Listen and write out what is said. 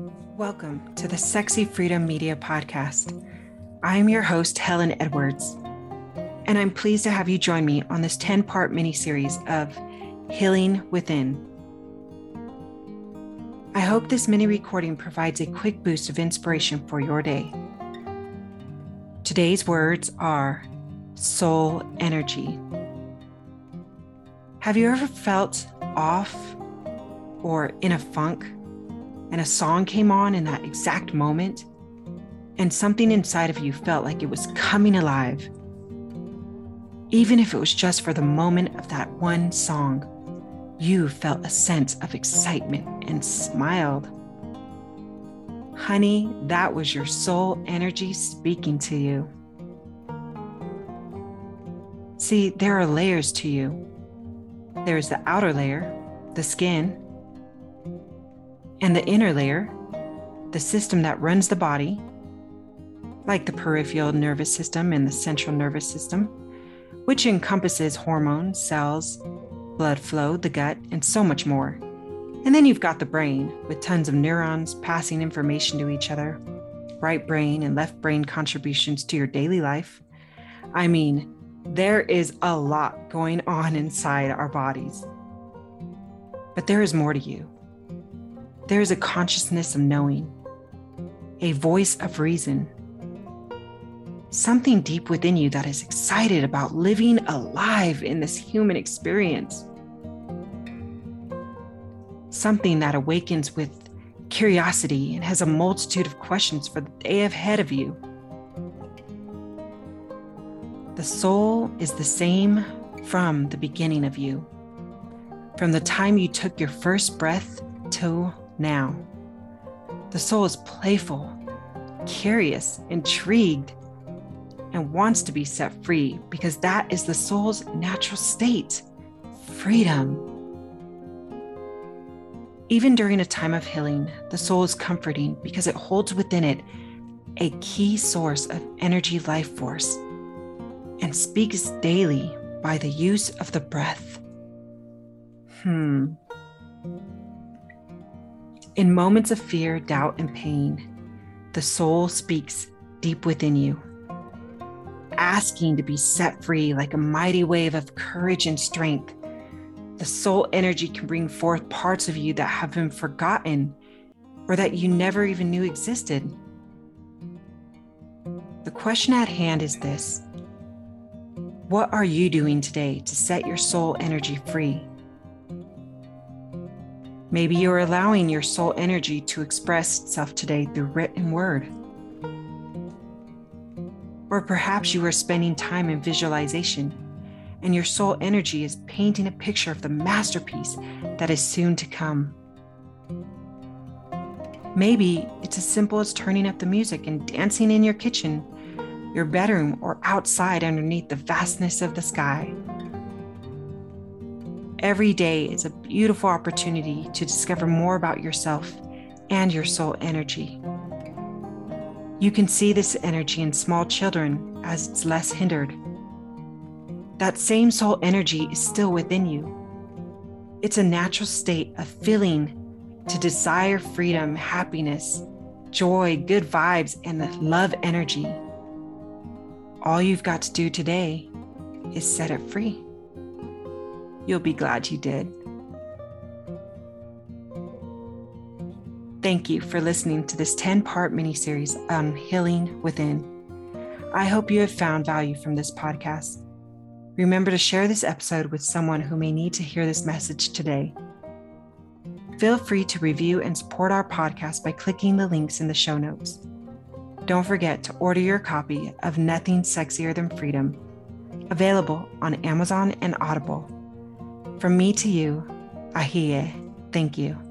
Welcome to the Sexy Freedom Media Podcast. I am your host, Helen Edwards, and I'm pleased to have you join me on this 10 part mini series of Healing Within. I hope this mini recording provides a quick boost of inspiration for your day. Today's words are soul energy. Have you ever felt off or in a funk and a song came on in that exact moment and something inside of you felt like it was coming alive? Even if it was just for the moment of that one song, you felt a sense of excitement and smiled. Honey, that was your soul energy speaking to you. See, there are layers to you. There's the outer layer, the skin, and the inner layer, the system that runs the body, like the peripheral nervous system and the central nervous system, which encompasses hormones, cells, blood flow, the gut, and so much more. And then you've got the brain with tons of neurons passing information to each other, right brain and left brain contributions to your daily life. I mean, there is a lot going on inside our bodies. But there is more to you. There is a consciousness of knowing, a voice of reason, something deep within you that is excited about living alive in this human experience. Something that awakens with curiosity and has a multitude of questions for the day ahead of you. The soul is the same from the beginning of you, from the time you took your first breath till now. The soul is playful, curious, intrigued, and wants to be set free because that is the soul's natural state freedom. Even during a time of healing, the soul is comforting because it holds within it a key source of energy life force and speaks daily by the use of the breath. Hmm. In moments of fear, doubt, and pain, the soul speaks deep within you, asking to be set free like a mighty wave of courage and strength. The soul energy can bring forth parts of you that have been forgotten or that you never even knew existed. The question at hand is this What are you doing today to set your soul energy free? Maybe you're allowing your soul energy to express itself today through written word. Or perhaps you are spending time in visualization and your soul energy is painting a picture of the masterpiece that is soon to come. Maybe it's as simple as turning up the music and dancing in your kitchen, your bedroom, or outside underneath the vastness of the sky. Every day is a beautiful opportunity to discover more about yourself and your soul energy. You can see this energy in small children as it's less hindered. That same soul energy is still within you. It's a natural state of feeling to desire freedom, happiness, joy, good vibes, and the love energy. All you've got to do today is set it free. You'll be glad you did. Thank you for listening to this 10 part mini series on um, healing within. I hope you have found value from this podcast. Remember to share this episode with someone who may need to hear this message today. Feel free to review and support our podcast by clicking the links in the show notes. Don't forget to order your copy of Nothing Sexier Than Freedom, available on Amazon and Audible. From me to you, Ahie, thank you.